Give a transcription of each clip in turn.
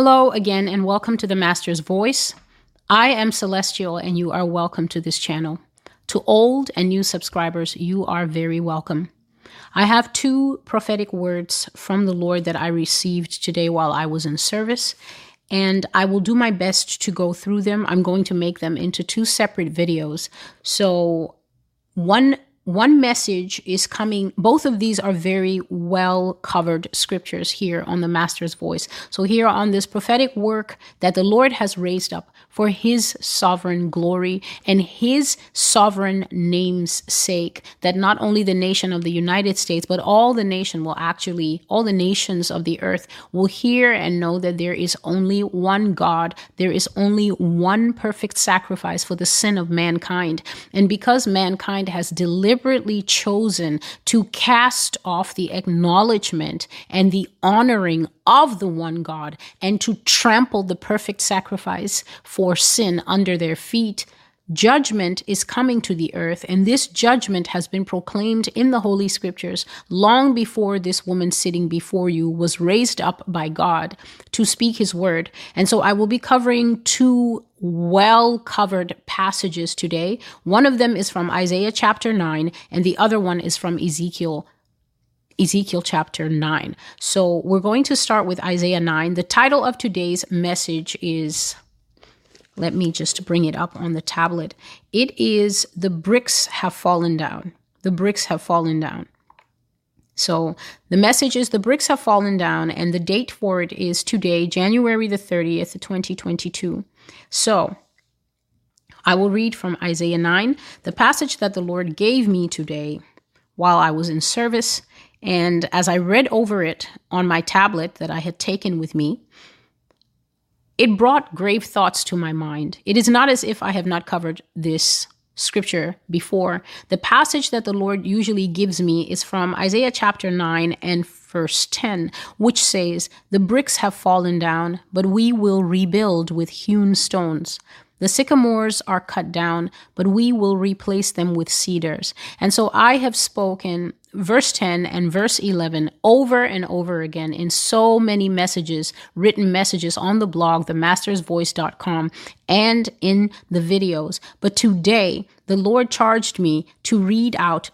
Hello again, and welcome to the Master's Voice. I am Celestial, and you are welcome to this channel. To old and new subscribers, you are very welcome. I have two prophetic words from the Lord that I received today while I was in service, and I will do my best to go through them. I'm going to make them into two separate videos. So, one one message is coming. Both of these are very well covered scriptures here on the Master's Voice. So, here on this prophetic work that the Lord has raised up for his sovereign glory and his sovereign name's sake, that not only the nation of the United States, but all the nation will actually, all the nations of the earth will hear and know that there is only one God, there is only one perfect sacrifice for the sin of mankind. And because mankind has deliberately chosen to cast off the acknowledgement and the honoring of the one God and to trample the perfect sacrifice for sin under their feet Judgment is coming to the earth, and this judgment has been proclaimed in the Holy Scriptures long before this woman sitting before you was raised up by God to speak His word. And so I will be covering two well covered passages today. One of them is from Isaiah chapter 9, and the other one is from Ezekiel Ezekiel chapter 9. So we're going to start with Isaiah 9. The title of today's message is let me just bring it up on the tablet. It is The Bricks Have Fallen Down. The Bricks Have Fallen Down. So the message is The Bricks Have Fallen Down, and the date for it is today, January the 30th, 2022. So I will read from Isaiah 9, the passage that the Lord gave me today while I was in service. And as I read over it on my tablet that I had taken with me, it brought grave thoughts to my mind. It is not as if I have not covered this scripture before. The passage that the Lord usually gives me is from Isaiah chapter 9 and verse 10, which says, The bricks have fallen down, but we will rebuild with hewn stones. The sycamores are cut down, but we will replace them with cedars. And so I have spoken verse 10 and verse 11 over and over again in so many messages, written messages on the blog, themastersvoice.com, and in the videos. But today, the Lord charged me to read out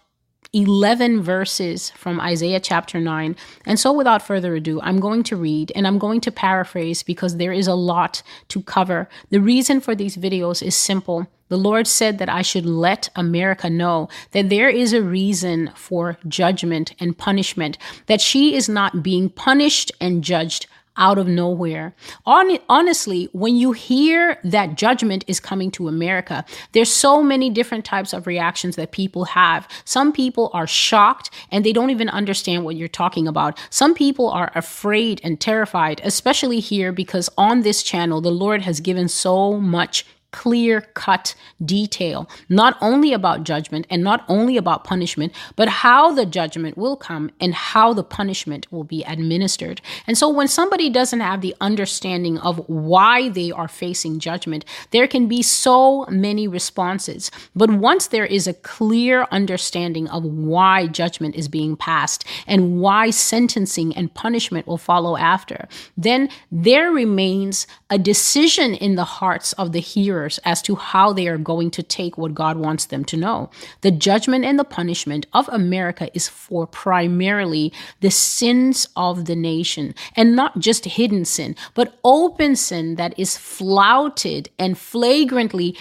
11 verses from Isaiah chapter 9. And so, without further ado, I'm going to read and I'm going to paraphrase because there is a lot to cover. The reason for these videos is simple. The Lord said that I should let America know that there is a reason for judgment and punishment, that she is not being punished and judged out of nowhere. On, honestly, when you hear that judgment is coming to America, there's so many different types of reactions that people have. Some people are shocked and they don't even understand what you're talking about. Some people are afraid and terrified, especially here because on this channel, the Lord has given so much clear cut detail, not only about judgment and not only about punishment, but how the judgment will come and how the punishment will be administered. And so when somebody doesn't have the understanding of why they are facing judgment, there can be so many responses. But once there is a clear understanding of why judgment is being passed and why sentencing and punishment will follow after, then there remains a decision in the hearts of the hearer as to how they are going to take what God wants them to know. The judgment and the punishment of America is for primarily the sins of the nation, and not just hidden sin, but open sin that is flouted and flagrantly.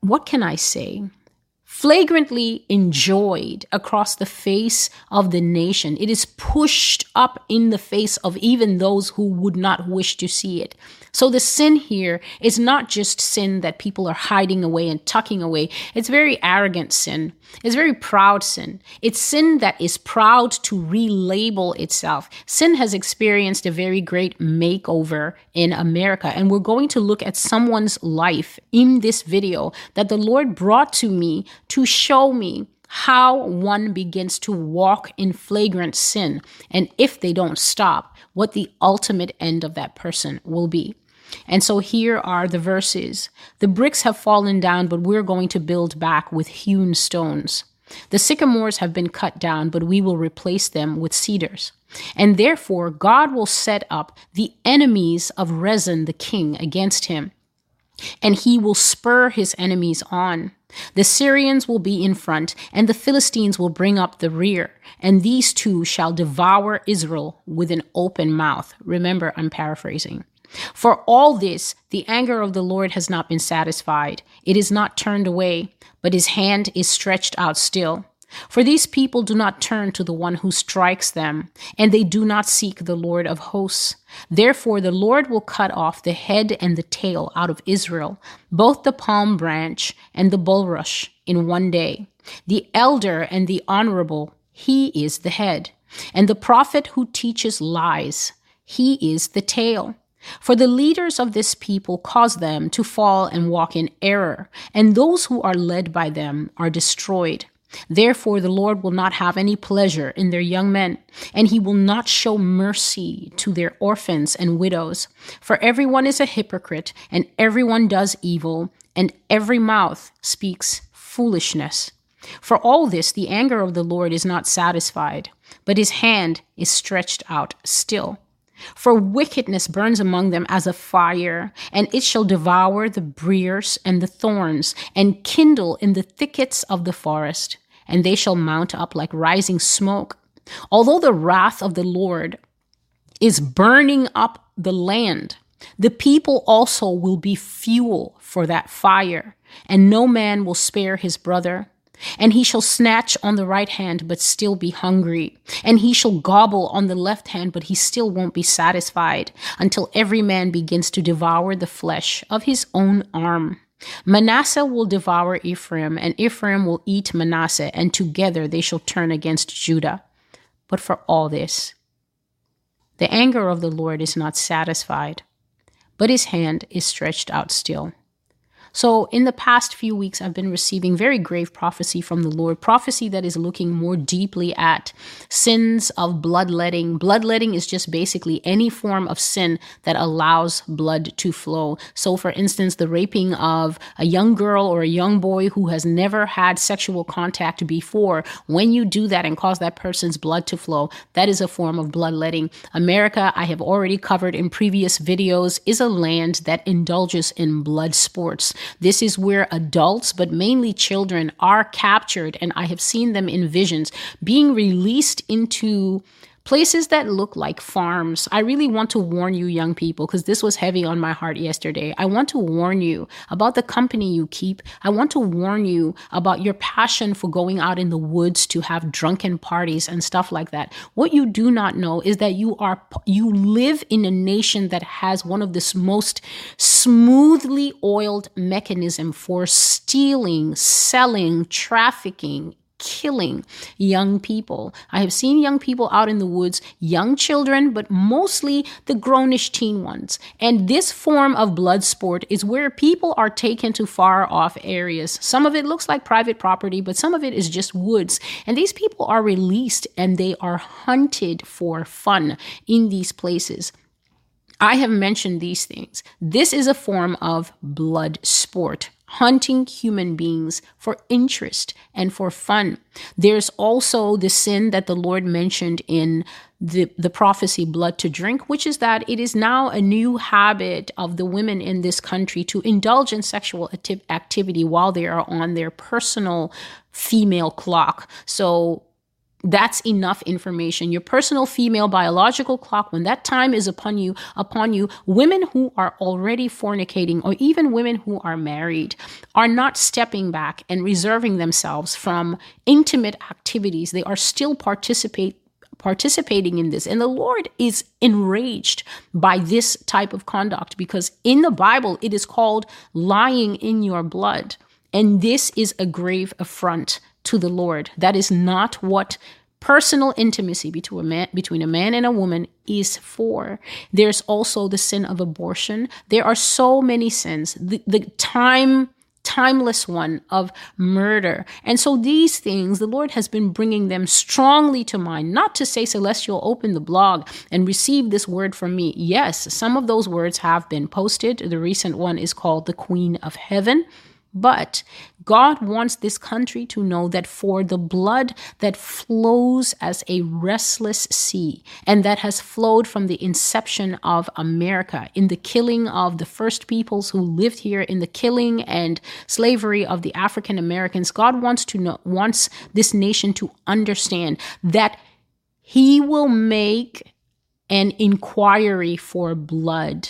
What can I say? flagrantly enjoyed across the face of the nation. It is pushed up in the face of even those who would not wish to see it. So the sin here is not just sin that people are hiding away and tucking away. It's very arrogant sin. It's very proud sin. It's sin that is proud to relabel itself. Sin has experienced a very great makeover in America. And we're going to look at someone's life in this video that the Lord brought to me to show me how one begins to walk in flagrant sin, and if they don't stop, what the ultimate end of that person will be. And so here are the verses The bricks have fallen down, but we're going to build back with hewn stones. The sycamores have been cut down, but we will replace them with cedars. And therefore, God will set up the enemies of Rezin the king against him, and he will spur his enemies on. The Syrians will be in front, and the Philistines will bring up the rear, and these two shall devour Israel with an open mouth. Remember, I'm paraphrasing. For all this, the anger of the Lord has not been satisfied. It is not turned away, but his hand is stretched out still. For these people do not turn to the one who strikes them, and they do not seek the Lord of hosts. Therefore, the Lord will cut off the head and the tail out of Israel, both the palm branch and the bulrush, in one day. The elder and the honorable, he is the head, and the prophet who teaches lies, he is the tail. For the leaders of this people cause them to fall and walk in error, and those who are led by them are destroyed. Therefore, the Lord will not have any pleasure in their young men, and he will not show mercy to their orphans and widows. For everyone is a hypocrite, and everyone does evil, and every mouth speaks foolishness. For all this, the anger of the Lord is not satisfied, but his hand is stretched out still. For wickedness burns among them as a fire, and it shall devour the briers and the thorns, and kindle in the thickets of the forest, and they shall mount up like rising smoke. Although the wrath of the Lord is burning up the land, the people also will be fuel for that fire, and no man will spare his brother. And he shall snatch on the right hand, but still be hungry. And he shall gobble on the left hand, but he still won't be satisfied until every man begins to devour the flesh of his own arm. Manasseh will devour Ephraim, and Ephraim will eat Manasseh, and together they shall turn against Judah. But for all this, the anger of the Lord is not satisfied, but his hand is stretched out still. So, in the past few weeks, I've been receiving very grave prophecy from the Lord, prophecy that is looking more deeply at sins of bloodletting. Bloodletting is just basically any form of sin that allows blood to flow. So, for instance, the raping of a young girl or a young boy who has never had sexual contact before, when you do that and cause that person's blood to flow, that is a form of bloodletting. America, I have already covered in previous videos, is a land that indulges in blood sports. This is where adults, but mainly children, are captured, and I have seen them in visions being released into places that look like farms. I really want to warn you, young people, because this was heavy on my heart yesterday. I want to warn you about the company you keep. I want to warn you about your passion for going out in the woods to have drunken parties and stuff like that. What you do not know is that you are you live in a nation that has one of the most smoothly oiled mechanism for stealing, selling, trafficking, killing young people. I have seen young people out in the woods, young children, but mostly the grownish teen ones. And this form of blood sport is where people are taken to far off areas. Some of it looks like private property, but some of it is just woods. And these people are released and they are hunted for fun in these places. I have mentioned these things. This is a form of blood sport hunting human beings for interest and for fun. There's also the sin that the Lord mentioned in the, the prophecy, blood to drink, which is that it is now a new habit of the women in this country to indulge in sexual activity while they are on their personal female clock. So that's enough information. Your personal female biological clock when that time is upon you upon you women who are already fornicating or even women who are married are not stepping back and reserving themselves from intimate activities. They are still participate participating in this. And the lord is enraged by this type of conduct because in the bible it is called lying in your blood. And this is a grave affront to the Lord. That is not what personal intimacy between a man between a man and a woman is for. There's also the sin of abortion. There are so many sins. The, the time timeless one of murder. And so these things the lord has been bringing them strongly to mind. Not to say celestial open the blog and receive this word from me. Yes some of those words have been posted. The recent one is called the queen of heaven But God wants this country to know that for the blood that flows as a restless sea and that has flowed from the inception of America in the killing of the first peoples who lived here, in the killing and slavery of the African Americans, God wants to know, wants this nation to understand that He will make an inquiry for blood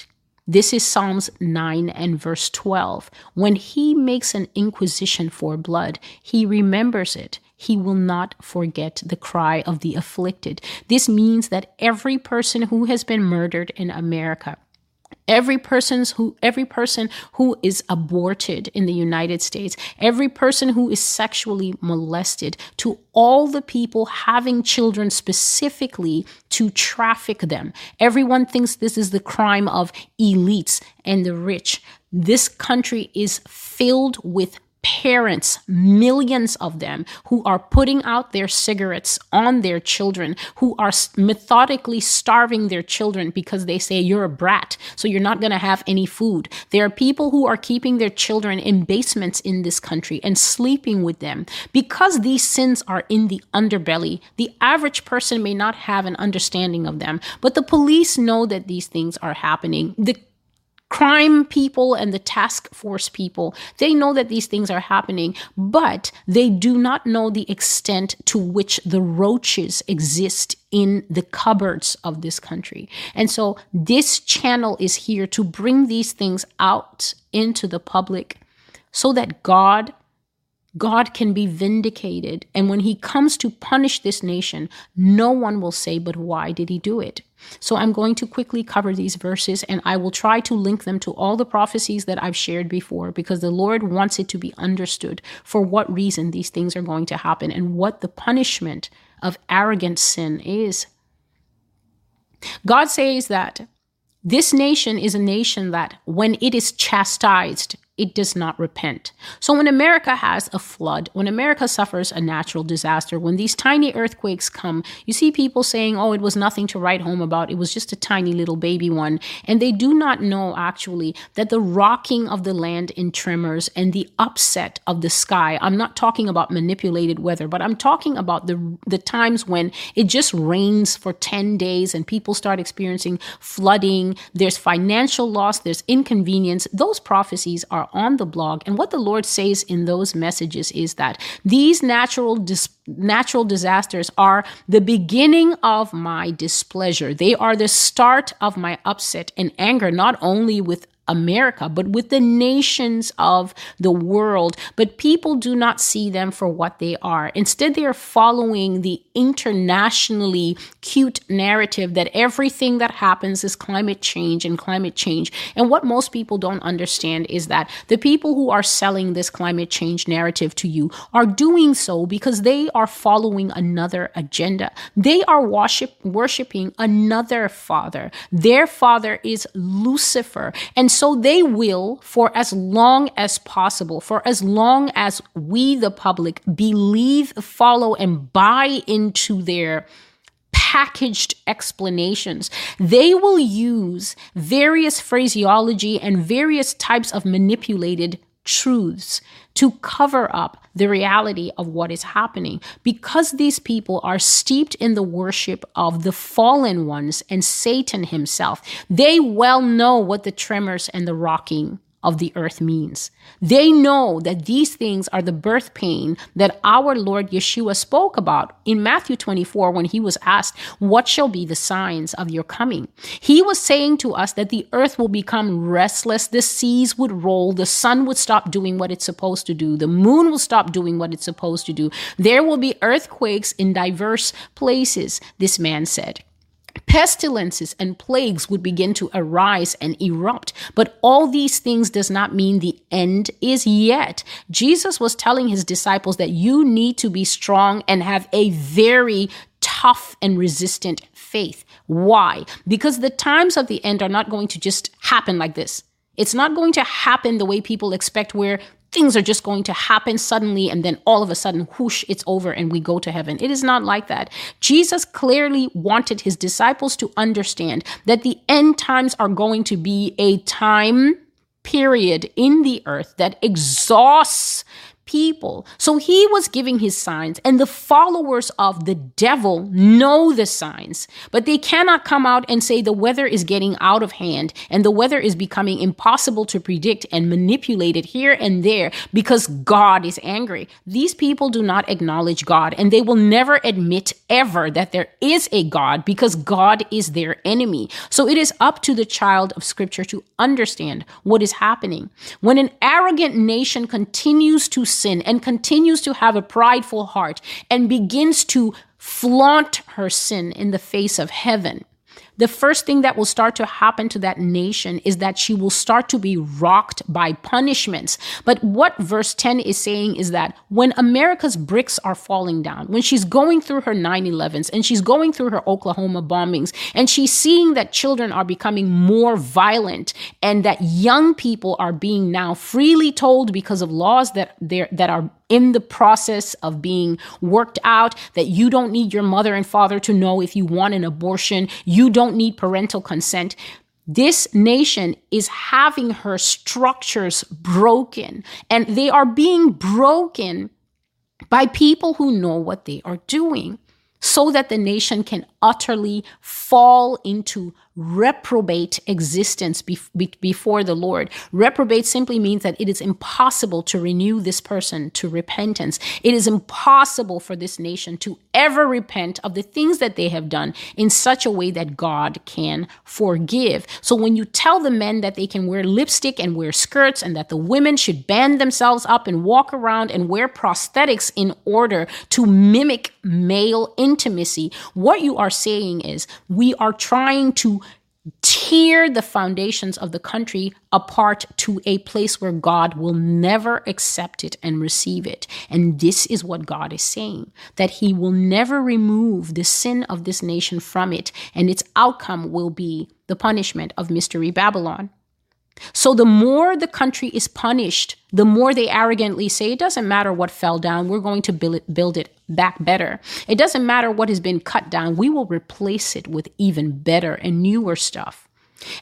this is Psalms 9 and verse 12. When he makes an inquisition for blood, he remembers it. He will not forget the cry of the afflicted. This means that every person who has been murdered in America, every person's who every person who is aborted in the United States, every person who is sexually molested, to all the people having children specifically to traffic them. Everyone thinks this is the crime of elites and the rich. This country is filled with parents, millions of them, who are putting out their cigarettes on their children, who are methodically starving their children because they say you're a brat, so you're not going to have any food. There are people who are keeping their children in basements in this country and sleeping with them. Because these sins are in the underbelly, the average person may not have an understanding of them, but the police know that these things are happening. The crime people and the task force people, they know that these things are happening, but they do not know the extent to which the roaches exist in the cupboards of this country. And so this channel is here to bring these things out into the public so that God God can be vindicated. And when he comes to punish this nation, no one will say, But why did he do it? So I'm going to quickly cover these verses and I will try to link them to all the prophecies that I've shared before because the Lord wants it to be understood for what reason these things are going to happen and what the punishment of arrogant sin is. God says that this nation is a nation that, when it is chastised, it does not repent. So when America has a flood, when America suffers a natural disaster, when these tiny earthquakes come, you see people saying, oh, it was nothing to write home about. It was just a tiny little baby one. And they do not know actually that the rocking of the land in tremors and the upset of the sky, I'm not talking about manipulated weather, but I'm talking about the, the times when it just rains for 10 days and people start experiencing flooding. There's financial loss, there's inconvenience. Those prophecies are on the blog. And what the Lord says in those messages is that these natural dis- natural disasters are the beginning of my displeasure. They are the start of my upset and anger, not only with America, but with the nations of the world. But people do not see them for what they are. Instead, they are following the internationally cute narrative that everything that happens is climate change and climate change. And what most people don't understand is that the people who are selling this climate change narrative to you are doing so because they are following another agenda. They are worship, worshiping another father. Their father is Lucifer. And so they will, for as long as possible, for as long as we, the public, believe, follow, and buy into their packaged explanations. They will use various phraseology and various types of manipulated truths to cover up the reality of what is happening. Because these people are steeped in the worship of the fallen ones and Satan himself, they well know what the tremors and the rocking of the earth means. They know that these things are the birth pain that our Lord Yeshua spoke about in Matthew 24 when he was asked, What shall be the signs of your coming? He was saying to us that the earth will become restless, the seas would roll, the sun would stop doing what it's supposed to do, the moon will stop doing what it's supposed to do. There will be earthquakes in diverse places, this man said. Pestilences and plagues would begin to arise and erupt. But all these things does not mean the end is yet. Jesus was telling his disciples that you need to be strong and have a very tough and resistant faith. Why? Because the times of the end are not going to just happen like this. It's not going to happen the way people expect, where things are just going to happen suddenly and then all of a sudden whoosh it's over and we go to heaven. It is not like that. Jesus clearly wanted his disciples to understand that the end times are going to be a time period in the earth that exhausts people. So he was giving his signs, and the followers of the devil know the signs, but they cannot come out and say the weather is getting out of hand and the weather is becoming impossible to predict and manipulated here and there because God is angry. These people do not acknowledge God, and they will never admit ever that there is a God because God is their enemy. So it is up to the child of scripture to understand what is happening. When an arrogant nation continues to sin and continues to have a prideful heart and begins to flaunt her sin in the face of heaven, the first thing that will start to happen to that nation is that she will start to be rocked by punishments. But what verse 10 is saying is that when America's bricks are falling down, when she's going through her 9 11s and she's going through her Oklahoma bombings, and she's seeing that children are becoming more violent and that young people are being now freely told because of laws that, that are in the process of being worked out, that you don't need your mother and father to know if you want an abortion, you don't need parental consent. This nation is having her structures broken, and they are being broken by people who know what they are doing so that the nation can utterly fall into reprobate existence be- be- before the Lord. Reprobate simply means that it is impossible to renew this person to repentance. It is impossible for this nation to ever repent of the things that they have done in such a way that God can forgive. So when you tell the men that they can wear lipstick and wear skirts and that the women should band themselves up and walk around and wear prosthetics in order to mimic male intimacy, what you are saying is we are trying to tear the foundations of the country apart to a place where God will never accept it and receive it. And this is what God is saying that He will never remove the sin of this nation from it, and its outcome will be the punishment of Mystery Babylon. So the more the country is punished, the more they arrogantly say, it doesn't matter what fell down, we're going to build it, build it back better. It doesn't matter what has been cut down, we will replace it with even better and newer stuff.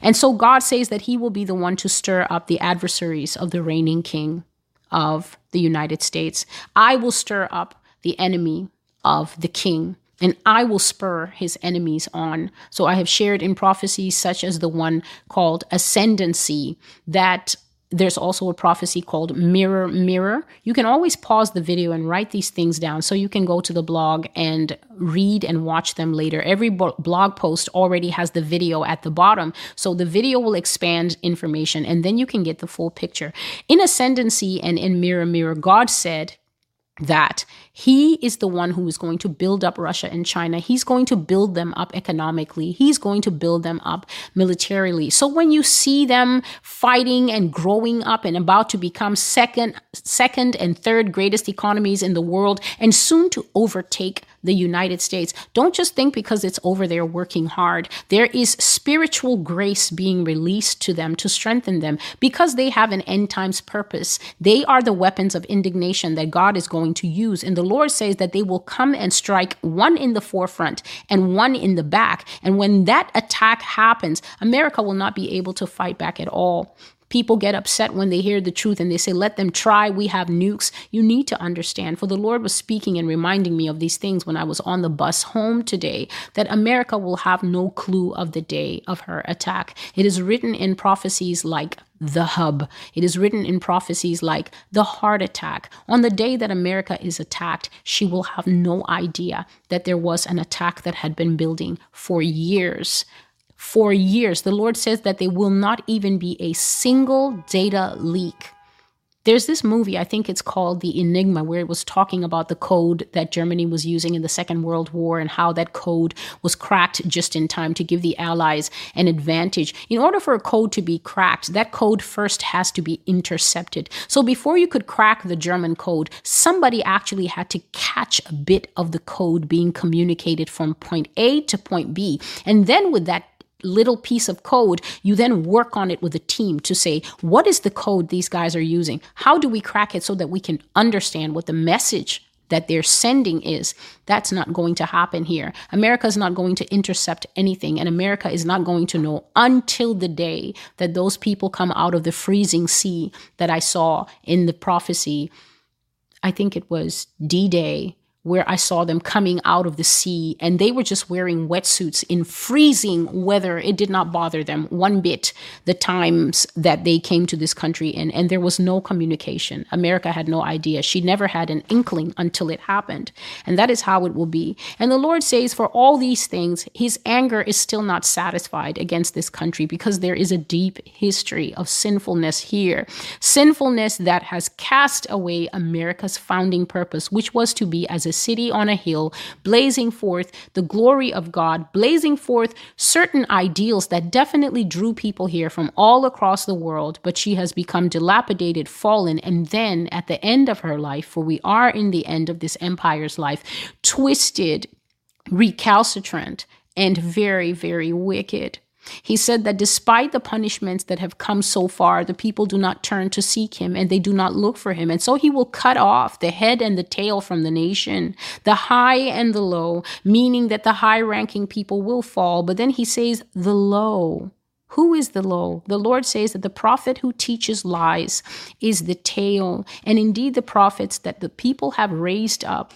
And so God says that He will be the one to stir up the adversaries of the reigning king of the United States. I will stir up the enemy of the king and I will spur his enemies on. So I have shared in prophecies such as the one called ascendancy that there's also a prophecy called mirror mirror. You can always pause the video and write these things down. So you can go to the blog and read and watch them later. Every blog post already has the video at the bottom. So the video will expand information and then you can get the full picture. In ascendancy and in mirror mirror god said that he is the one who is going to build up Russia and China. He's going to build them up economically. He's going to build them up militarily. So when you see them fighting and growing up and about to become second, second and third greatest economies in the world and soon to overtake the United States. Don't just think because it's over there working hard. There is spiritual grace being released to them to strengthen them because they have an end times purpose. They are the weapons of indignation that God is going to use. And the Lord says that they will come and strike one in the forefront and one in the back. And when that attack happens, America will not be able to fight back at all. People get upset when they hear the truth and they say, Let them try. We have nukes. You need to understand, for the Lord was speaking and reminding me of these things when I was on the bus home today, that America will have no clue of the day of her attack. It is written in prophecies like the hub. It is written in prophecies like the heart attack. On the day that America is attacked, she will have no idea that there was an attack that had been building for years for years. The Lord says that there will not even be a single data leak. There's this movie, I think it's called The Enigma, where it was talking about the code that Germany was using in the Second World War and how that code was cracked just in time to give the Allies an advantage. In order for a code to be cracked, that code first has to be intercepted. So before you could crack the German code, somebody actually had to catch a bit of the code being communicated from point A to point B. And then with that little piece of code, you then work on it with a team to say, what is the code these guys are using? How do we crack it so that we can understand what the message that they're sending is. That's not going to happen here. America is not going to intercept anything, and America is not going to know until the day that those people come out of the freezing sea that I saw in the prophecy. I think it was D Day where I saw them coming out of the sea and they were just wearing wetsuits in freezing weather. It did not bother them one bit the times that they came to this country and, and there was no communication. America had no idea. She never had an inkling until it happened. And that is how it will be. And the Lord says, for all these things, his anger is still not satisfied against this country because there is a deep history of sinfulness here. Sinfulness that has cast away America's founding purpose, which was to be as a city on a hill, blazing forth the glory of God, blazing forth certain ideals that definitely drew people here from all across the world. But she has become dilapidated, fallen, and then at the end of her life, for we are in the end of this empire's life, twisted, recalcitrant, and very, very wicked. He said that despite the punishments that have come so far, the people do not turn to seek him and they do not look for him. And so he will cut off the head and the tail from the nation, the high and the low, meaning that the high ranking people will fall. But then he says, the low. Who is the low? The Lord says that the prophet who teaches lies is the tail, and indeed the prophets that the people have raised up.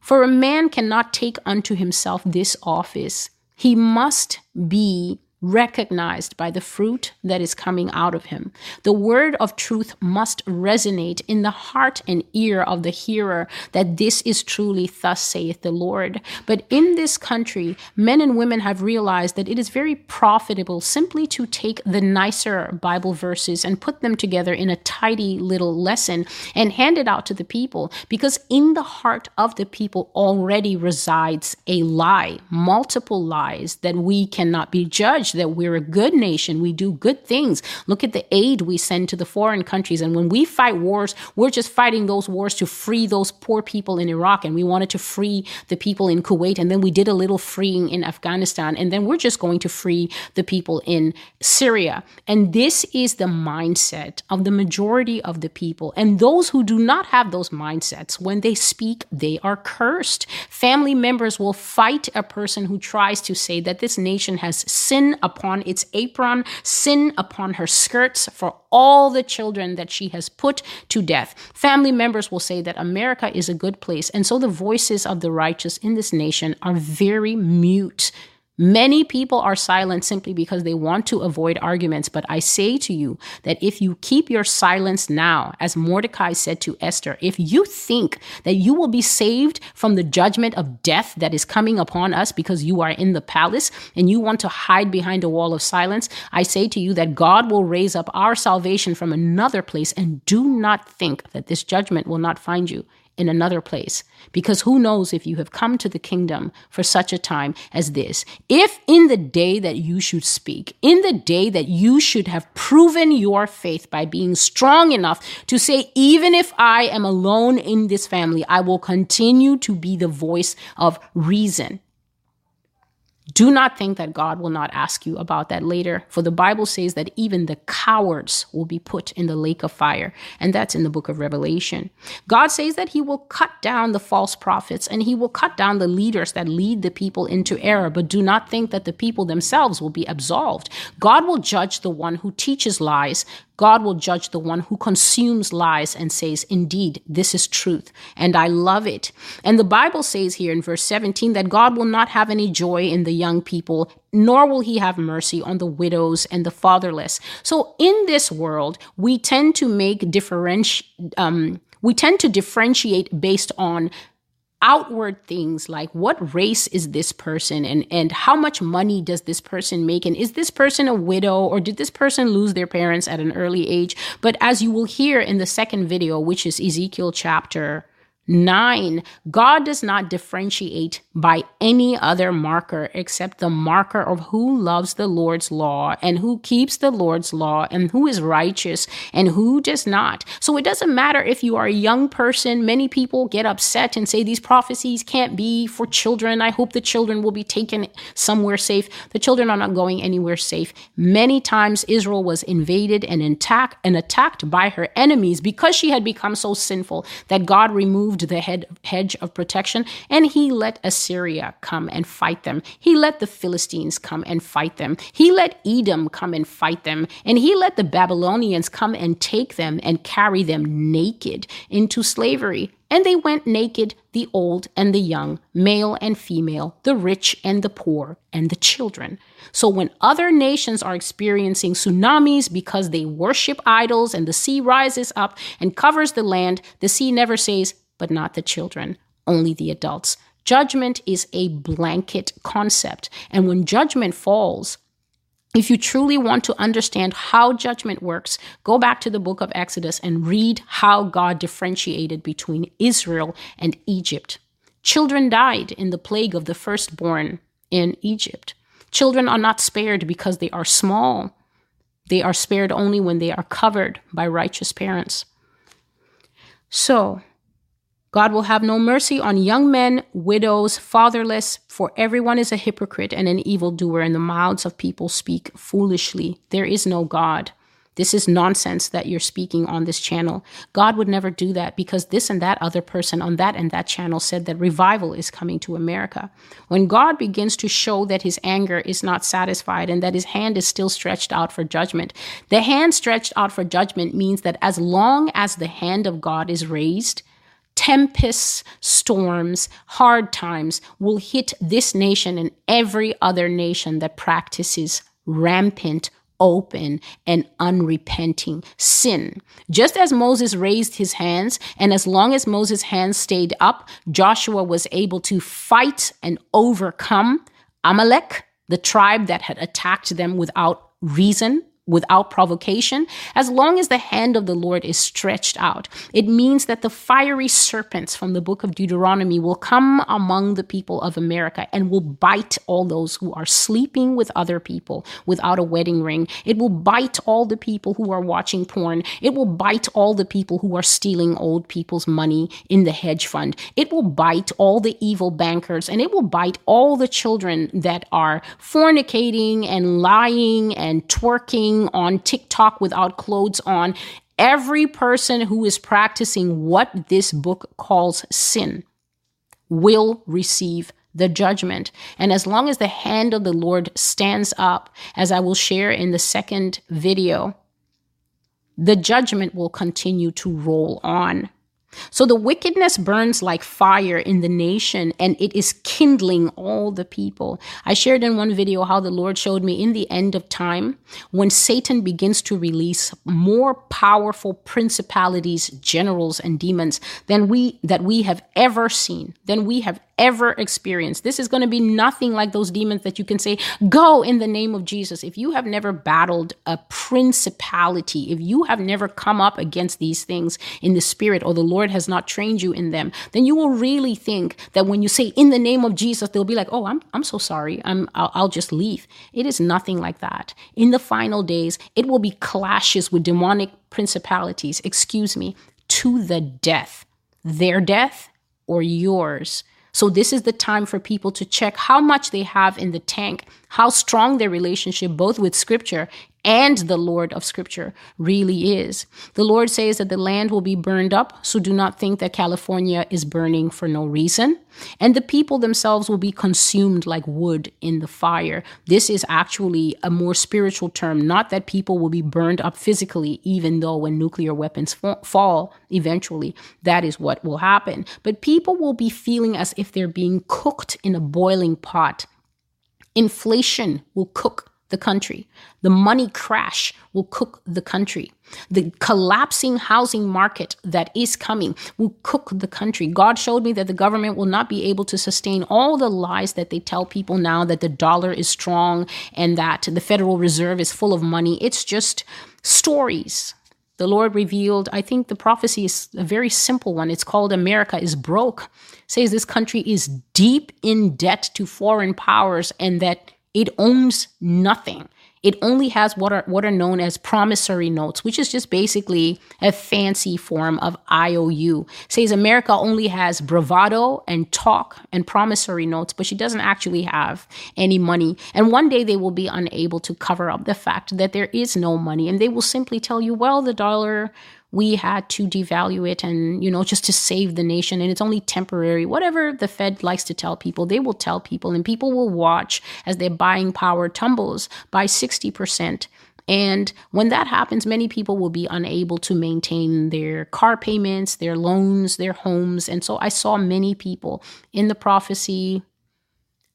For a man cannot take unto himself this office. He must be recognized by the fruit that is coming out of him. The word of truth must resonate in the heart and ear of the hearer that this is truly thus saith the Lord. But in this country, men and women have realized that it is very profitable simply to take the nicer Bible verses and put them together in a tidy little lesson and hand it out to the people because in the heart of the people already resides a lie, multiple lies that we cannot be judged that we're a good nation. We do good things. Look at the aid we send to the foreign countries. And when we fight wars, we're just fighting those wars to free those poor people in Iraq. And we wanted to free the people in Kuwait. And then we did a little freeing in Afghanistan. And then we're just going to free the people in Syria. And this is the mindset of the majority of the people. And those who do not have those mindsets, when they speak, they are cursed. Family members will fight a person who tries to say that this nation has upon its apron, sin upon her skirts for all the children that she has put to death. Family members will say that America is a good place. And so the voices of the righteous in this nation are very mute Many people are silent simply because they want to avoid arguments. But I say to you that if you keep your silence now, as Mordecai said to Esther, if you think that you will be saved from the judgment of death that is coming upon us because you are in the palace and you want to hide behind a wall of silence, I say to you that God will raise up our salvation from another place. And do not think that this judgment will not find you in another place. Because who knows if you have come to the kingdom for such a time as this. If in the day that you should speak, in the day that you should have proven your faith by being strong enough to say, even if I am alone in this family, I will continue to be the voice of reason. Do not think that God will not ask you about that later, for the Bible says that even the cowards will be put in the lake of fire, and that's in the book of Revelation. God says that He will cut down the false prophets and He will cut down the leaders that lead the people into error, but do not think that the people themselves will be absolved. God will judge the one who teaches lies, God will judge the one who consumes lies and says, Indeed, this is truth, and I love it. And the Bible says here in verse 17 that God will not have any joy in the young people, nor will he have mercy on the widows and the fatherless. So in this world, we tend to make differenti- um, we tend to differentiate based on outward things like what race is this person and and how much money does this person make? And is this person a widow or did this person lose their parents at an early age? But as you will hear in the second video which is Ezekiel chapter Nine, God does not differentiate by any other marker except the marker of who loves the Lord's law and who keeps the Lord's law and who is righteous and who does not. So it doesn't matter if you are a young person. Many people get upset and say these prophecies can't be for children. I hope the children will be taken somewhere safe. The children are not going anywhere safe. Many times Israel was invaded and attacked and attacked by her enemies because she had become so sinful that God removed removed the head, hedge of protection and he let Assyria come and fight them. He let the Philistines come and fight them. He let Edom come and fight them. And he let the Babylonians come and take them and carry them naked into slavery. And they went naked, the old and the young, male and female, the rich and the poor, and the children. So when other nations are experiencing tsunamis because they worship idols and the sea rises up and covers the land, the sea never says, but not the children, only the adults. Judgment is a blanket concept. And when judgment falls, if you truly want to understand how judgment works, go back to the book of Exodus and read how God differentiated between Israel and Egypt. Children died in the plague of the firstborn in Egypt. Children are not spared because they are small. They are spared only when they are covered by righteous parents. So, God will have no mercy on young men, widows, fatherless, for everyone is a hypocrite and an evildoer, and the mouths of people speak foolishly. There is no God. This is nonsense that you're speaking on this channel. God would never do that because this and that other person on that and that channel said that revival is coming to America. When God begins to show that his anger is not satisfied and that his hand is still stretched out for judgment, the hand stretched out for judgment means that as long as the hand of God is raised, tempests, storms, hard times will hit this nation and every other nation that practices rampant open and unrepenting sin. Just as Moses raised his hands, and as long as Moses' hands stayed up, Joshua was able to fight and overcome Amalek, the tribe that had attacked them without reason without provocation, as long as the hand of the Lord is stretched out. It means that the fiery serpents from the book of Deuteronomy will come among the people of America and will bite all those who are sleeping with other people without a wedding ring. It will bite all the people who are watching porn. It will bite all the people who are stealing old people's money in the hedge fund. It will bite all the evil bankers and it will bite all the children that are fornicating and lying and twerking on TikTok without clothes on. Every person who is practicing what this book calls sin will receive the judgment. And as long as the hand of the Lord stands up, as I will share in the second video, the judgment will continue to roll on. So the wickedness burns like fire in the nation and it is kindling all the people. I shared in one video how the Lord showed me in the end of time when Satan begins to release more powerful principalities, generals and demons than we that we have ever seen, than we have ever experienced. This is going to be nothing like those demons that you can say, go in the name of Jesus. If you have never battled a principality, if you have never come up against these things in the spirit or the Lord has not trained you in them, then you will really think that when you say in the name of Jesus, they'll be like, oh, I'm, I'm so sorry. I'm, I'll, I'll just leave. It is nothing like that. In the final days, it will be clashes with demonic principalities, excuse me, to the death, their death or yours. So this is the time for people to check how much they have in the tank, how strong their relationship both with scripture and the Lord of Scripture really is. The Lord says that the land will be burned up, so do not think that California is burning for no reason. And the people themselves will be consumed like wood in the fire. This is actually a more spiritual term, not that people will be burned up physically, even though when nuclear weapons fall, eventually, that is what will happen. But people will be feeling as if they're being cooked in a boiling pot. Inflation will cook the country. The money crash will cook the country. The collapsing housing market that is coming will cook the country. God showed me that the government will not be able to sustain all the lies that they tell people now that the dollar is strong and that the Federal Reserve is full of money. It's just stories. The Lord revealed, I think the prophecy is a very simple one. It's called America is broke. It says this country is deep in debt to foreign powers and that it owns nothing. It only has what are what are known as promissory notes, which is just basically a fancy form of IOU. Says America only has bravado and talk and promissory notes, but she doesn't actually have any money. And one day they will be unable to cover up the fact that there is no money, and they will simply tell you, "Well, the dollar we had to devalue it and, you know, just to save the nation. And it's only temporary. Whatever the Fed likes to tell people, they will tell people, and people will watch as their buying power tumbles by 60%. And when that happens, many people will be unable to maintain their car payments, their loans, their homes. And so I saw many people in the prophecy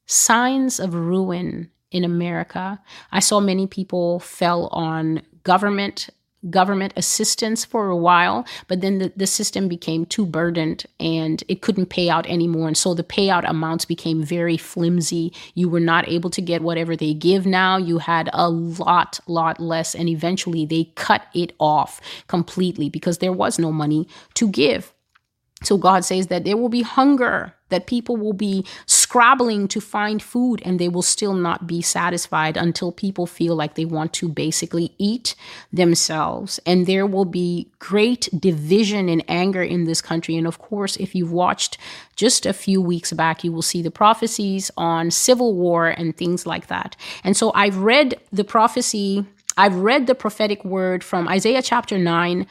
signs of ruin in America. I saw many people fell on government government assistance for a while, but then the, the system became too burdened and it couldn't pay out anymore. And so the payout amounts became very flimsy. You were not able to get whatever they give now. You had a lot, lot less. And eventually they cut it off completely because there was no money to give. So God says that there will be hunger, that people will be scrabbling to find food and they will still not be satisfied until people feel like they want to basically eat themselves. And there will be great division and anger in this country. And of course, if you've watched just a few weeks back, you will see the prophecies on civil war and things like that. And so I've read the prophecy, I've read the prophetic word from Isaiah chapter 9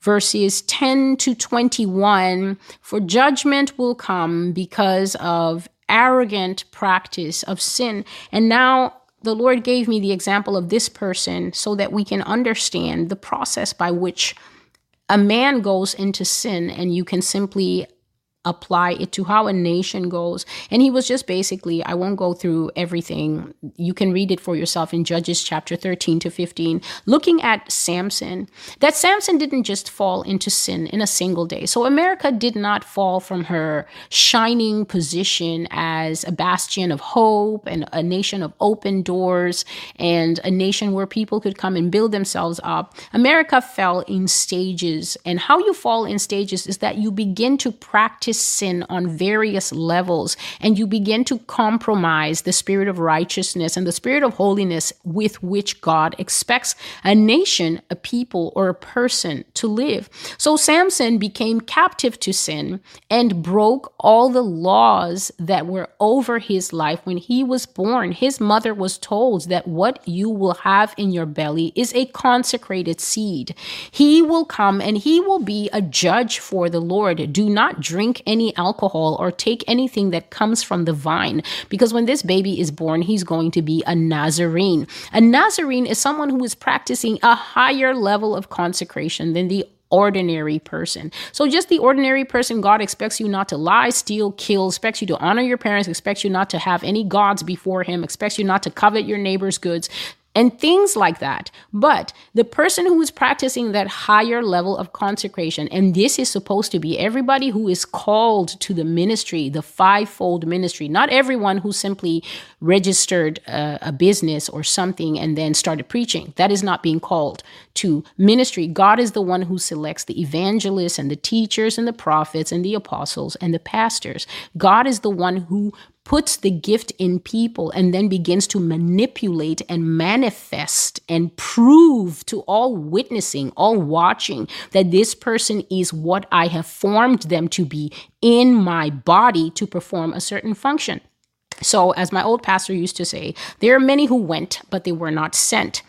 verses 10 to 21 for judgment will come because of arrogant practice of sin. And now the Lord gave me the example of this person so that we can understand the process by which a man goes into sin and you can simply apply it to how a nation goes. And he was just basically, I won't go through everything. You can read it for yourself in Judges chapter 13 to 15, looking at Samson, that Samson didn't just fall into sin in a single day. So America did not fall from her shining position as a bastion of hope and a nation of open doors and a nation where people could come and build themselves up. America fell in stages. And how you fall in stages is that you begin to practice sin on various levels and you begin to compromise the spirit of righteousness and the spirit of holiness with which God expects a nation, a people, or a person to live. So Samson became captive to sin and broke all the laws that were over his life when he was born. His mother was told that what you will have in your belly is a consecrated seed. He will come and he will be a judge for the Lord. Do not drink any alcohol or take anything that comes from the vine. Because when this baby is born, he's going to be a Nazarene. A Nazarene is someone who is practicing a higher level of consecration than the ordinary person. So just the ordinary person, God expects you not to lie, steal, kill, expects you to honor your parents, expects you not to have any gods before him, expects you not to covet your neighbor's goods, and things like that. But the person who is practicing that higher level of consecration, and this is supposed to be everybody who is called to the ministry, the fivefold ministry, not everyone who simply registered a, a business or something and then started preaching. That is not being called to ministry. God is the one who selects the evangelists and the teachers and the prophets and the apostles and the pastors. God is the one who puts the gift in people and then begins to manipulate and manifest and prove to all witnessing, all watching that this person is what I have formed them to be in my body to perform a certain function. So, as my old pastor used to say, there are many who went, but they were not sent.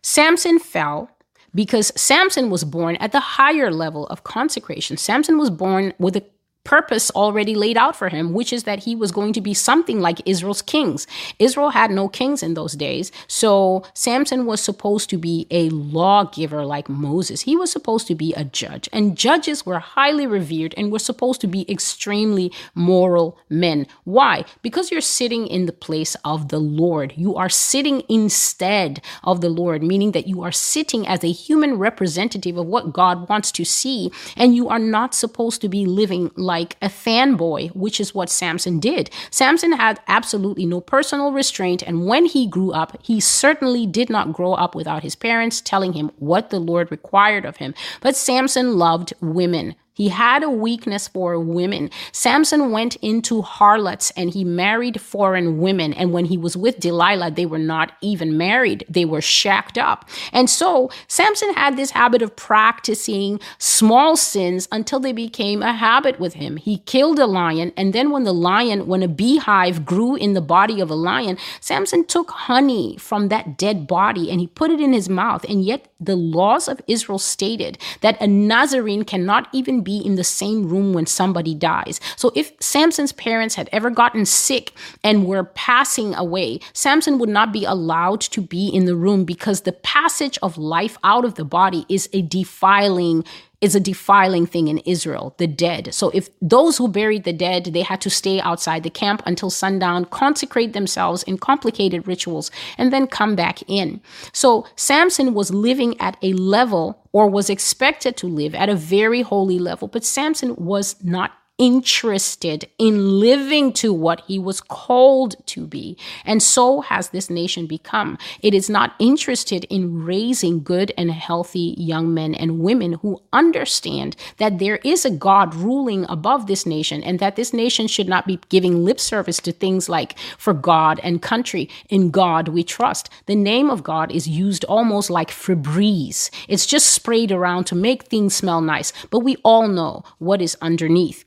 Samson fell because Samson was born at the higher level of consecration. Samson was born with a purpose already laid out for him, which is that he was going to be something like Israel's kings. Israel had no kings in those days. So Samson was supposed to be a lawgiver like Moses. He was supposed to be a judge. And judges were highly revered and were supposed to be extremely moral men. Why? Because you're sitting in the place of the Lord. You are sitting instead of the Lord, meaning that you are sitting as a human representative of what God wants to see. And you are not supposed to be living like like a fanboy, which is what Samson did. Samson had absolutely no personal restraint, and when he grew up, he certainly did not grow up without his parents telling him what the Lord required of him. But Samson loved women. He had a weakness for women. Samson went into harlots and he married foreign women. And when he was with Delilah, they were not even married. They were shacked up. And so Samson had this habit of practicing small sins until they became a habit with him. He killed a lion. And then when the lion, when a beehive grew in the body of a lion, Samson took honey from that dead body and he put it in his mouth. And yet the laws of Israel stated that a Nazarene cannot even be in the same room when somebody dies. So if Samson's parents had ever gotten sick and were passing away, Samson would not be allowed to be in the room because the passage of life out of the body is a defiling is a defiling thing in Israel, the dead. So if those who buried the dead, they had to stay outside the camp until sundown, consecrate themselves in complicated rituals, and then come back in. So Samson was living at a level or was expected to live at a very holy level, but Samson was not interested in living to what he was called to be. And so has this nation become. It is not interested in raising good and healthy young men and women who understand that there is a God ruling above this nation and that this nation should not be giving lip service to things like for God and country. In God we trust. The name of God is used almost like Febreze. It's just sprayed around to make things smell nice, but we all know what is underneath.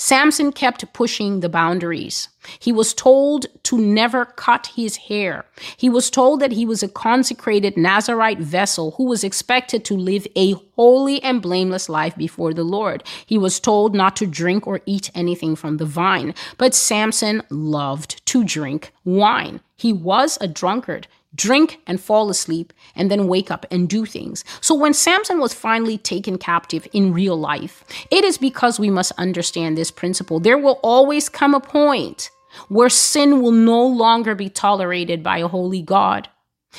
Samson kept pushing the boundaries. He was told to never cut his hair. He was told that he was a consecrated Nazarite vessel who was expected to live a holy and blameless life before the Lord. He was told not to drink or eat anything from the vine. But Samson loved to drink wine. He was a drunkard drink and fall asleep, and then wake up and do things. So when Samson was finally taken captive in real life, it is because we must understand this principle. There will always come a point where sin will no longer be tolerated by a holy God.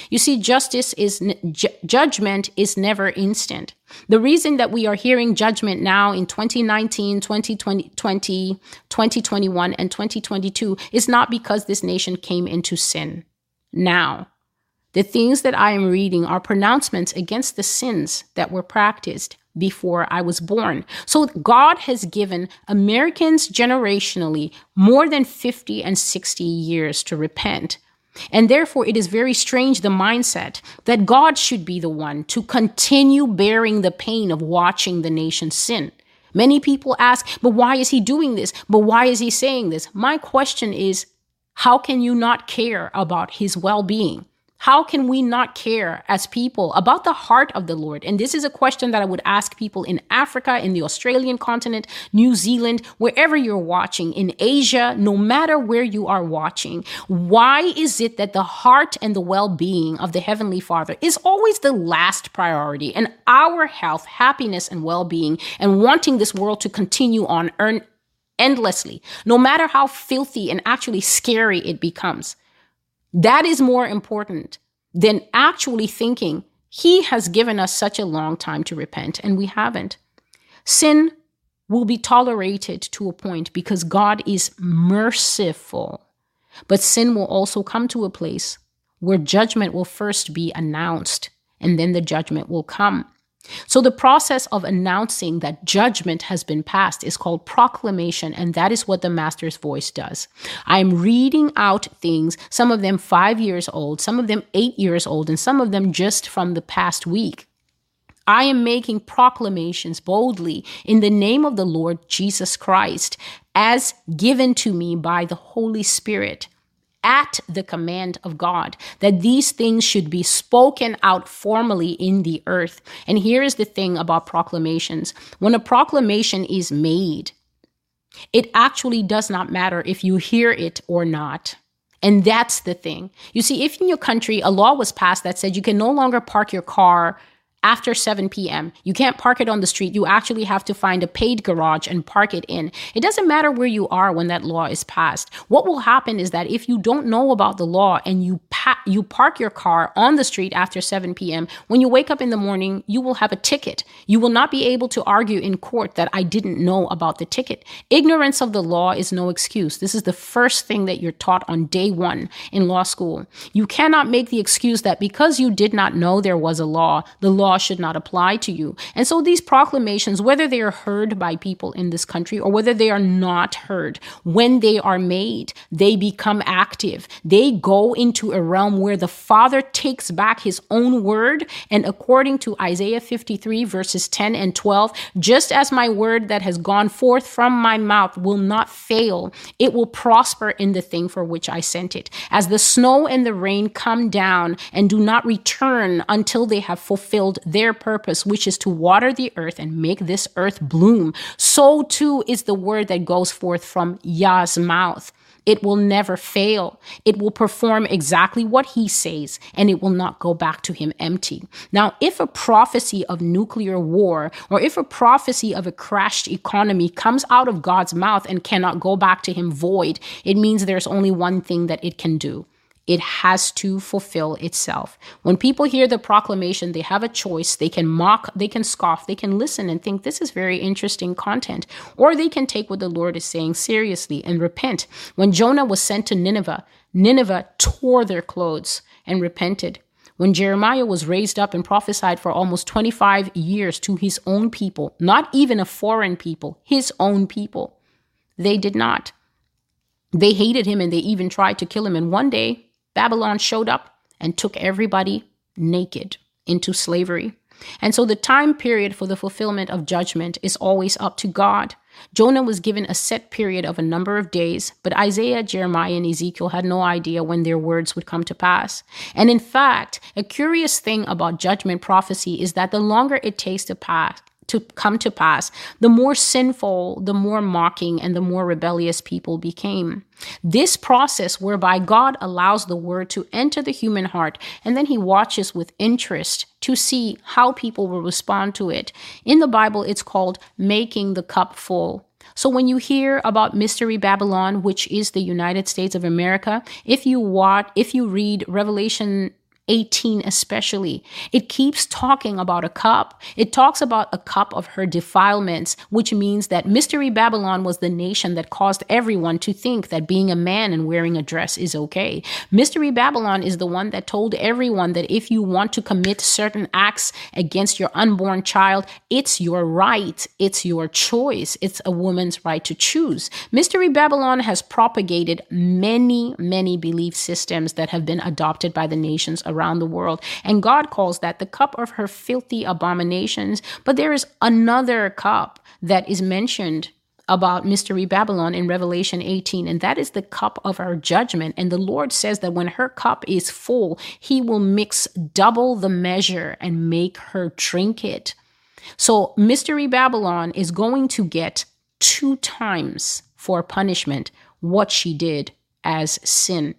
You see, justice is ju- judgment is never instant. The reason that we are hearing judgment now in 2019, 2020, 2021, and 2022 is not because this nation came into sin now. The things that I am reading are pronouncements against the sins that were practiced before I was born. So God has given Americans generationally more than 50 and 60 years to repent. And therefore, it is very strange the mindset that God should be the one to continue bearing the pain of watching the nation sin. Many people ask, but why is he doing this? But why is he saying this? My question is, how can you not care about his well being? How can we not care as people about the heart of the Lord? And this is a question that I would ask people in Africa, in the Australian continent, New Zealand, wherever you're watching, in Asia, no matter where you are watching. Why is it that the heart and the well being of the Heavenly Father is always the last priority and our health, happiness, and well being and wanting this world to continue on earn endlessly, no matter how filthy and actually scary it becomes? That is more important than actually thinking he has given us such a long time to repent and we haven't. Sin will be tolerated to a point because God is merciful. But sin will also come to a place where judgment will first be announced and then the judgment will come. So, the process of announcing that judgment has been passed is called proclamation, and that is what the Master's voice does. I'm reading out things, some of them five years old, some of them eight years old, and some of them just from the past week. I am making proclamations boldly in the name of the Lord Jesus Christ as given to me by the Holy Spirit at the command of God, that these things should be spoken out formally in the earth. And here is the thing about proclamations when a proclamation is made, it actually does not matter if you hear it or not. And that's the thing. You see, if in your country a law was passed that said you can no longer park your car after 7 p.m. You can't park it on the street. You actually have to find a paid garage and park it in. It doesn't matter where you are when that law is passed. What will happen is that if you don't know about the law and you pa- you park your car on the street after 7 p.m., when you wake up in the morning, you will have a ticket. You will not be able to argue in court that I didn't know about the ticket. Ignorance of the law is no excuse. This is the first thing that you're taught on day 1 in law school. You cannot make the excuse that because you did not know there was a law, the law law should not apply to you. And so these proclamations, whether they are heard by people in this country or whether they are not heard, when they are made, they become active. They go into a realm where the Father takes back his own word. And according to Isaiah 53, verses 10 and 12, just as my word that has gone forth from my mouth will not fail, it will prosper in the thing for which I sent it. As the snow and the rain come down and do not return until they have fulfilled their purpose, which is to water the earth and make this earth bloom, so too is the word that goes forth from Yah's mouth. It will never fail. It will perform exactly what he says, and it will not go back to him empty. Now, if a prophecy of nuclear war or if a prophecy of a crashed economy comes out of God's mouth and cannot go back to him void, it means there's only one thing that it can do it has to fulfill itself. When people hear the proclamation, they have a choice. They can mock, they can scoff, they can listen and think this is very interesting content, or they can take what the Lord is saying seriously and repent. When Jonah was sent to Nineveh, Nineveh tore their clothes and repented. When Jeremiah was raised up and prophesied for almost 25 years to his own people, not even a foreign people, his own people, they did not. They hated him and they even tried to kill him. And one day, Babylon showed up and took everybody naked into slavery. And so the time period for the fulfillment of judgment is always up to God. Jonah was given a set period of a number of days, but Isaiah, Jeremiah, and Ezekiel had no idea when their words would come to pass. And in fact, a curious thing about judgment prophecy is that the longer it takes to pass, to come to pass, the more sinful, the more mocking, and the more rebellious people became. This process whereby God allows the word to enter the human heart and then he watches with interest to see how people will respond to it. In the Bible, it's called making the cup full. So when you hear about Mystery Babylon, which is the United States of America, if you watch, if you read Revelation 18 especially. It keeps talking about a cup. It talks about a cup of her defilements, which means that Mystery Babylon was the nation that caused everyone to think that being a man and wearing a dress is okay. Mystery Babylon is the one that told everyone that if you want to commit certain acts against your unborn child, it's your right. It's your choice. It's a woman's right to choose. Mystery Babylon has propagated many, many belief systems that have been adopted by the nations around around the world. And God calls that the cup of her filthy abominations. But there is another cup that is mentioned about Mystery Babylon in Revelation 18, and that is the cup of her judgment. And the Lord says that when her cup is full, he will mix double the measure and make her drink it. So, Mystery Babylon is going to get two times for punishment what she did as sin.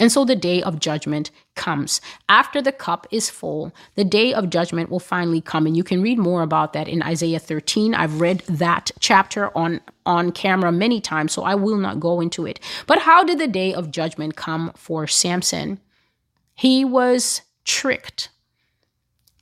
And so the day of judgment comes. After the cup is full, the day of judgment will finally come. And you can read more about that in Isaiah 13. I've read that chapter on, on camera many times, so I will not go into it. But how did the day of judgment come for Samson? He was tricked.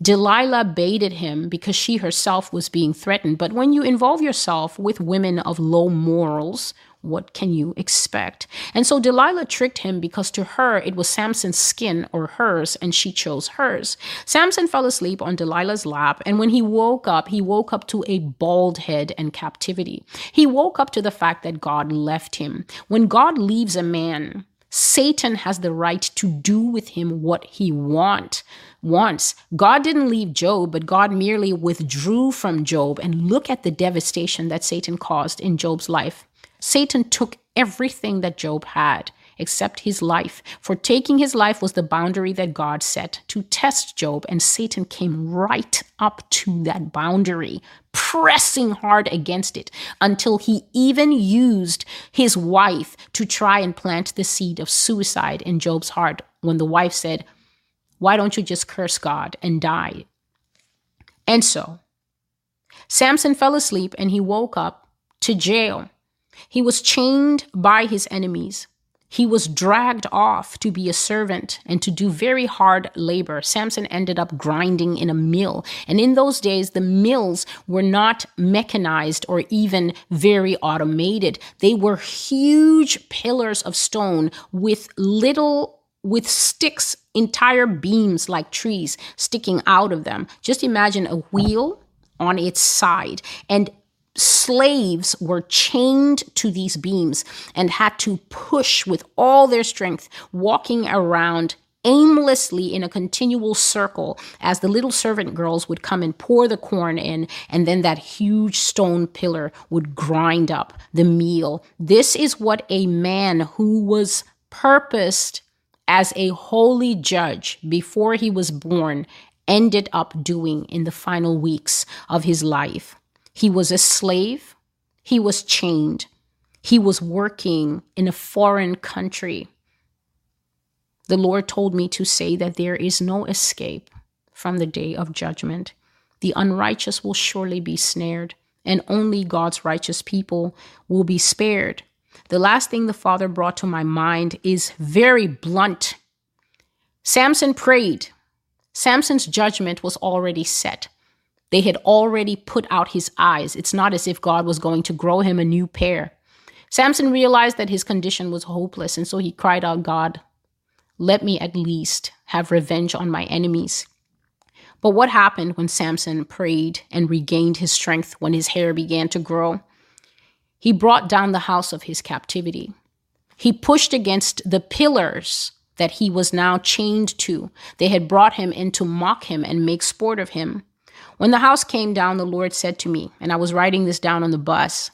Delilah baited him because she herself was being threatened. But when you involve yourself with women of low morals what can you expect? And so Delilah tricked him because to her it was Samson's skin or hers, and she chose hers. Samson fell asleep on Delilah's lap, and when he woke up, he woke up to a bald head and captivity. He woke up to the fact that God left him. When God leaves a man, Satan has the right to do with him what he want, wants. God didn't leave Job, but God merely withdrew from Job. And look at the devastation that Satan caused in Job's life. Satan took everything that Job had except his life. For taking his life was the boundary that God set to test Job, and Satan came right up to that boundary, pressing hard against it until he even used his wife to try and plant the seed of suicide in Job's heart when the wife said, Why don't you just curse God and die? And so, Samson fell asleep and he woke up to jail he was chained by his enemies. He was dragged off to be a servant and to do very hard labor. Samson ended up grinding in a mill. And in those days, the mills were not mechanized or even very automated. They were huge pillars of stone with little with sticks entire beams like trees sticking out of them. Just imagine a wheel on its side and slaves were chained to these beams and had to push with all their strength, walking around aimlessly in a continual circle as the little servant girls would come and pour the corn in, and then that huge stone pillar would grind up the meal. This is what a man who was purposed as a holy judge before he was born ended up doing in the final weeks of his life. He was a slave, he was chained, he was working in a foreign country. The Lord told me to say that there is no escape from the day of judgment. The unrighteous will surely be snared, and only God's righteous people will be spared. The last thing the Father brought to my mind is very blunt. Samson prayed. Samson's judgment was already set. They had already put out his eyes. It's not as if God was going to grow him a new pair. Samson realized that his condition was hopeless, and so he cried out, God, let me at least have revenge on my enemies. But what happened when Samson prayed and regained his strength when his hair began to grow? He brought down the house of his captivity. He pushed against the pillars that he was now chained to. They had brought him in to mock him and make sport of him. When the house came down, the Lord said to me, and I was writing this down on the bus,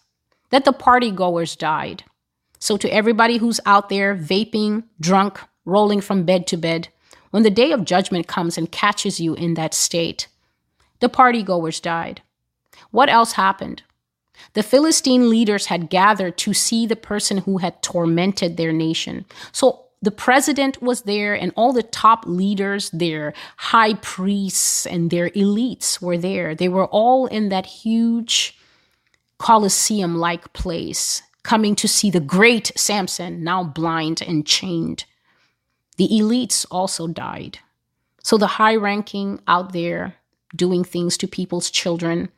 that the party goers died. So, to everybody who's out there vaping, drunk, rolling from bed to bed, when the day of judgment comes and catches you in that state, the party goers died. What else happened? The Philistine leaders had gathered to see the person who had tormented their nation. So the president was there and all the top leaders, their high priests and their elites were there. They were all in that huge Colosseum like place, coming to see the great Samson, now blind and chained. The elites also died. So the high ranking out there doing things to people's children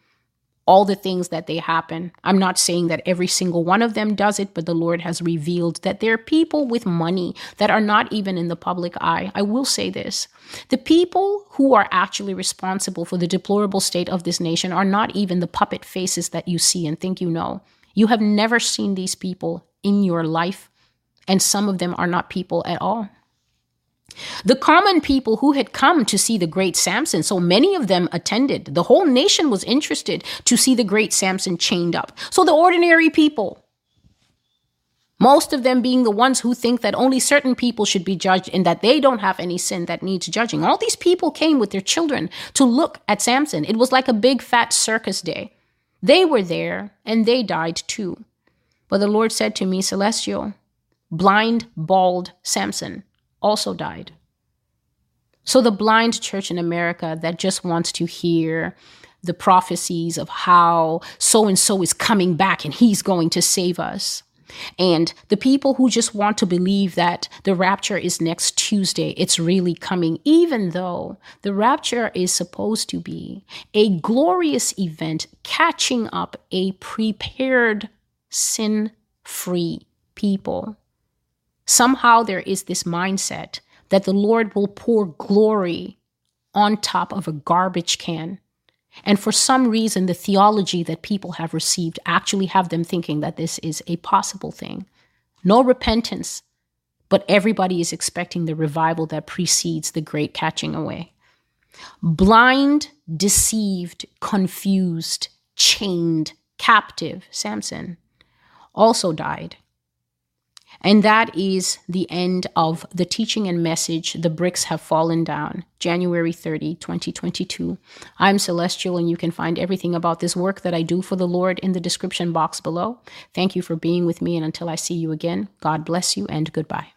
all the things that they happen. I'm not saying that every single one of them does it, but the Lord has revealed that there are people with money that are not even in the public eye. I will say this the people who are actually responsible for the deplorable state of this nation are not even the puppet faces that you see and think you know. You have never seen these people in your life, and some of them are not people at all. The common people who had come to see the great Samson, so many of them attended. The whole nation was interested to see the great Samson chained up. So the ordinary people, most of them being the ones who think that only certain people should be judged and that they don't have any sin that needs judging. All these people came with their children to look at Samson. It was like a big fat circus day. They were there and they died too. But the Lord said to me, Celestial, blind, bald Samson also died. So the blind church in America that just wants to hear the prophecies of how so and so is coming back and he's going to save us. And the people who just want to believe that the rapture is next Tuesday, it's really coming, even though the rapture is supposed to be a glorious event catching up a prepared, sin free people. Somehow there is this mindset that the Lord will pour glory on top of a garbage can. And for some reason, the theology that people have received actually have them thinking that this is a possible thing. No repentance, but everybody is expecting the revival that precedes the great catching away. Blind, deceived, confused, chained, captive Samson also died. And that is the end of the teaching and message, The Bricks Have Fallen Down, January 30, 2022. I'm Celestial, and you can find everything about this work that I do for the Lord in the description box below. Thank you for being with me, and until I see you again, God bless you and goodbye.